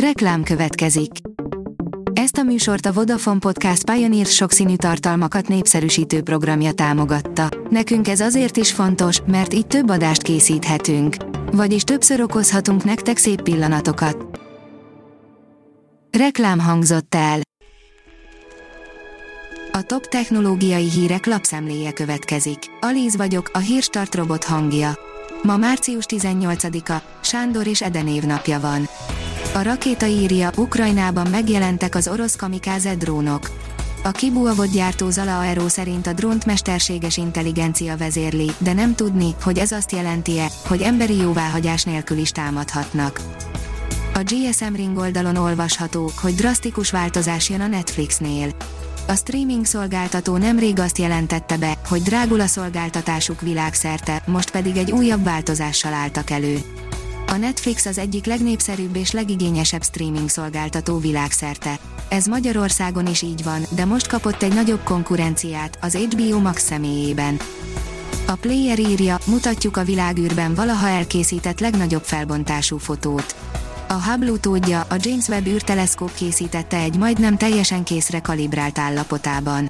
Reklám következik. Ezt a műsort a Vodafone Podcast Pioneer sokszínű tartalmakat népszerűsítő programja támogatta. Nekünk ez azért is fontos, mert így több adást készíthetünk. Vagyis többször okozhatunk nektek szép pillanatokat. Reklám hangzott el. A top technológiai hírek lapszemléje következik. Alíz vagyok, a hírstart robot hangja. Ma március 18-a, Sándor és Eden napja van. A rakéta írja, Ukrajnában megjelentek az orosz kamikáze drónok. A kibuavott gyártó Zala Aero szerint a drónt mesterséges intelligencia vezérli, de nem tudni, hogy ez azt jelenti-e, hogy emberi jóváhagyás nélkül is támadhatnak. A GSM Ring oldalon olvasható, hogy drasztikus változás jön a Netflixnél. A streaming szolgáltató nemrég azt jelentette be, hogy drágul a szolgáltatásuk világszerte, most pedig egy újabb változással álltak elő. A Netflix az egyik legnépszerűbb és legigényesebb streaming szolgáltató világszerte. Ez Magyarországon is így van, de most kapott egy nagyobb konkurenciát, az HBO Max személyében. A Player írja, mutatjuk a világűrben valaha elkészített legnagyobb felbontású fotót. A Hubble utódja, a James Webb űrteleszkóp készítette egy majdnem teljesen készre kalibrált állapotában.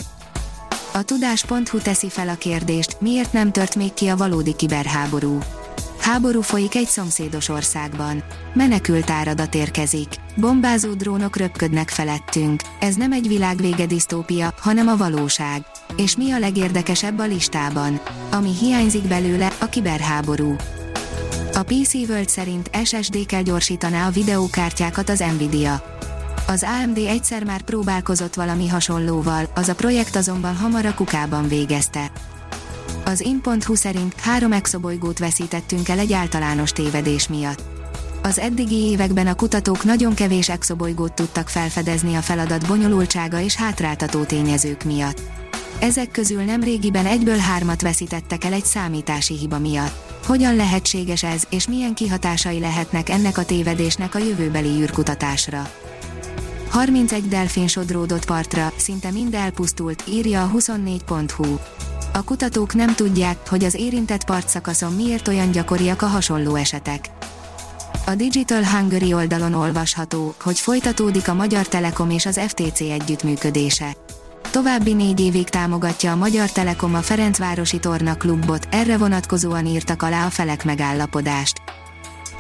A tudás.hu teszi fel a kérdést, miért nem tört még ki a valódi kiberháború. Háború folyik egy szomszédos országban. Menekült áradat érkezik. Bombázó drónok röpködnek felettünk. Ez nem egy világvége disztópia, hanem a valóság. És mi a legérdekesebb a listában? Ami hiányzik belőle, a kiberháború. A PC World szerint SSD-kel gyorsítaná a videókártyákat az Nvidia. Az AMD egyszer már próbálkozott valami hasonlóval, az a projekt azonban hamar a kukában végezte. Az in.hu szerint három exobolygót veszítettünk el egy általános tévedés miatt. Az eddigi években a kutatók nagyon kevés exobolygót tudtak felfedezni a feladat bonyolultsága és hátráltató tényezők miatt. Ezek közül nem régiben egyből hármat veszítettek el egy számítási hiba miatt. Hogyan lehetséges ez, és milyen kihatásai lehetnek ennek a tévedésnek a jövőbeli űrkutatásra? 31 delfin sodródott partra, szinte mind elpusztult, írja a 24.hu. A kutatók nem tudják, hogy az érintett partszakaszon miért olyan gyakoriak a hasonló esetek. A Digital Hungary oldalon olvasható, hogy folytatódik a Magyar Telekom és az FTC együttműködése. További négy évig támogatja a Magyar Telekom a Ferencvárosi Torna klubot, erre vonatkozóan írtak alá a felek megállapodást.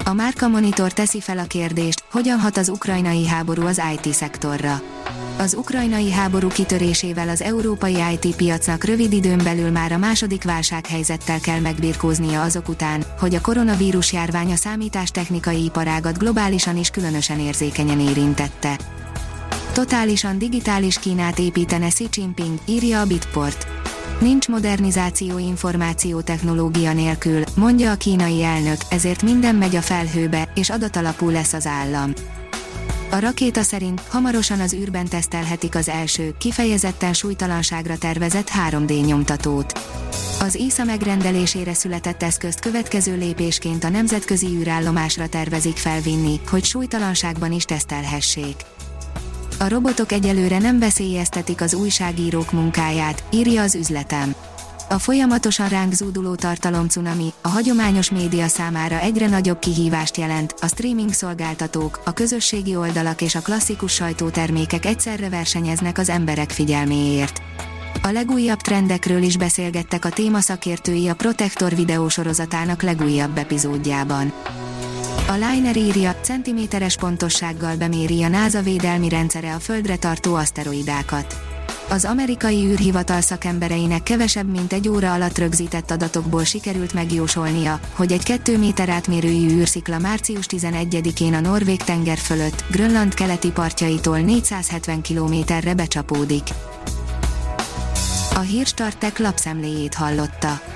A Márka Monitor teszi fel a kérdést, hogyan hat az ukrajnai háború az IT szektorra. Az ukrajnai háború kitörésével az európai IT piacnak rövid időn belül már a második válsághelyzettel kell megbirkóznia azok után, hogy a koronavírus járvány a számítástechnikai iparágat globálisan is különösen érzékenyen érintette. Totálisan digitális Kínát építene Xi Jinping, írja a Bitport. Nincs modernizáció információ technológia nélkül, mondja a kínai elnök, ezért minden megy a felhőbe, és adatalapú lesz az állam. A rakéta szerint hamarosan az űrben tesztelhetik az első, kifejezetten súlytalanságra tervezett 3D nyomtatót. Az ISA megrendelésére született eszközt következő lépésként a nemzetközi űrállomásra tervezik felvinni, hogy súlytalanságban is tesztelhessék. A robotok egyelőre nem veszélyeztetik az újságírók munkáját, írja az üzletem. A folyamatosan ránk zúduló tartalom a hagyományos média számára egyre nagyobb kihívást jelent, a streaming szolgáltatók, a közösségi oldalak és a klasszikus sajtótermékek egyszerre versenyeznek az emberek figyelméért. A legújabb trendekről is beszélgettek a témaszakértői a Protektor videósorozatának legújabb epizódjában. A Liner írja, centiméteres pontossággal beméri a NASA védelmi rendszere a Földre tartó aszteroidákat. Az amerikai űrhivatal szakembereinek kevesebb mint egy óra alatt rögzített adatokból sikerült megjósolnia, hogy egy 2 méter átmérőjű űrszikla március 11-én a Norvég tenger fölött, Grönland keleti partjaitól 470 kilométerre becsapódik. A hírstartek lapszemléjét hallotta.